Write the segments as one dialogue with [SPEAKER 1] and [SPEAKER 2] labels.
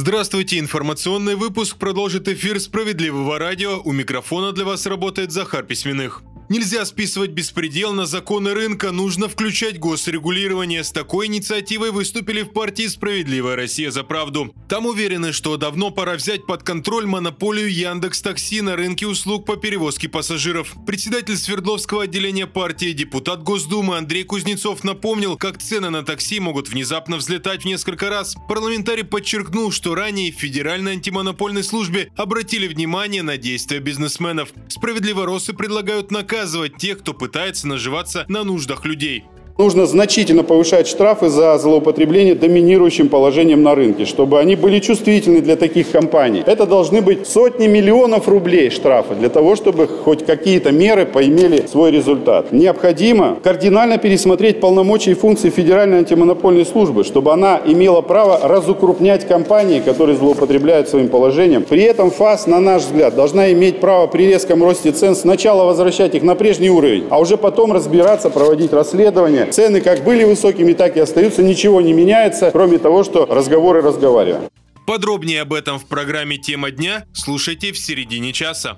[SPEAKER 1] Здравствуйте, информационный выпуск продолжит эфир «Справедливого радио». У микрофона для вас работает Захар Письменных. Нельзя списывать беспредел на законы рынка, нужно включать госрегулирование. С такой инициативой выступили в партии «Справедливая Россия за правду». Там уверены, что давно пора взять под контроль монополию Яндекс Такси на рынке услуг по перевозке пассажиров. Председатель Свердловского отделения партии, депутат Госдумы Андрей Кузнецов напомнил, как цены на такси могут внезапно взлетать в несколько раз. Парламентарий подчеркнул, что ранее в Федеральной антимонопольной службе обратили внимание на действия бизнесменов. Справедливоросы предлагают наказать наказывать тех, кто пытается наживаться на нуждах людей.
[SPEAKER 2] Нужно значительно повышать штрафы за злоупотребление доминирующим положением на рынке, чтобы они были чувствительны для таких компаний. Это должны быть сотни миллионов рублей штрафы для того, чтобы хоть какие-то меры поимели свой результат. Необходимо кардинально пересмотреть полномочия и функции Федеральной антимонопольной службы, чтобы она имела право разукрупнять компании, которые злоупотребляют своим положением. При этом ФАС, на наш взгляд, должна иметь право при резком росте цен сначала возвращать их на прежний уровень, а уже потом разбираться, проводить расследование Цены как были высокими, так и остаются. Ничего не меняется, кроме того, что разговоры разговариваем.
[SPEAKER 1] Подробнее об этом в программе «Тема дня» слушайте в середине часа.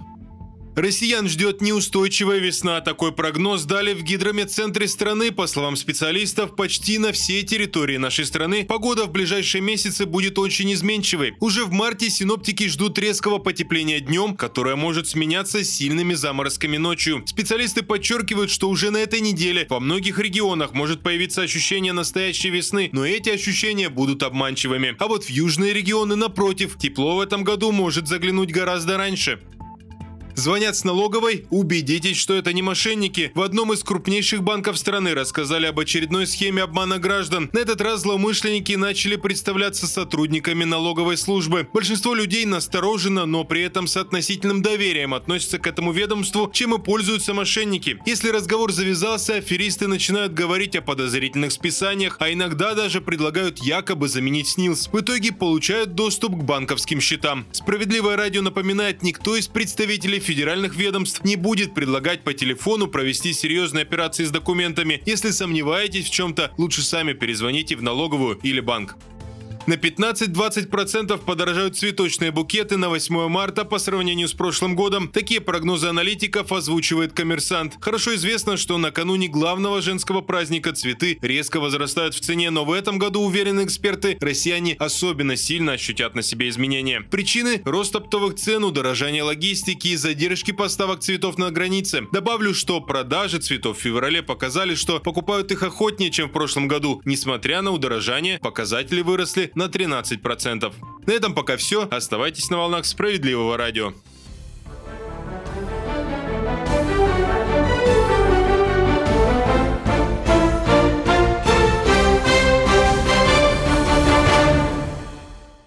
[SPEAKER 1] Россиян ждет неустойчивая весна. Такой прогноз дали в гидрометцентре страны. По словам специалистов, почти на всей территории нашей страны погода в ближайшие месяцы будет очень изменчивой. Уже в марте синоптики ждут резкого потепления днем, которое может сменяться сильными заморозками ночью. Специалисты подчеркивают, что уже на этой неделе во многих регионах может появиться ощущение настоящей весны, но эти ощущения будут обманчивыми. А вот в южные регионы, напротив, тепло в этом году может заглянуть гораздо раньше. Звонят с налоговой, убедитесь, что это не мошенники. В одном из крупнейших банков страны рассказали об очередной схеме обмана граждан. На этот раз злоумышленники начали представляться сотрудниками налоговой службы. Большинство людей настороженно, но при этом с относительным доверием относятся к этому ведомству, чем и пользуются мошенники. Если разговор завязался, аферисты начинают говорить о подозрительных списаниях, а иногда даже предлагают якобы заменить СНИЛС. В итоге получают доступ к банковским счетам. Справедливое радио напоминает, никто из представителей федеральных ведомств не будет предлагать по телефону провести серьезные операции с документами. Если сомневаетесь в чем-то, лучше сами перезвоните в налоговую или банк. На 15-20% подорожают цветочные букеты на 8 марта по сравнению с прошлым годом. Такие прогнозы аналитиков озвучивает коммерсант. Хорошо известно, что накануне главного женского праздника цветы резко возрастают в цене, но в этом году, уверены эксперты, россияне особенно сильно ощутят на себе изменения. Причины – рост оптовых цен, удорожание логистики и задержки поставок цветов на границе. Добавлю, что продажи цветов в феврале показали, что покупают их охотнее, чем в прошлом году. Несмотря на удорожание, показатели выросли на 13%. На этом пока все. Оставайтесь на волнах справедливого радио.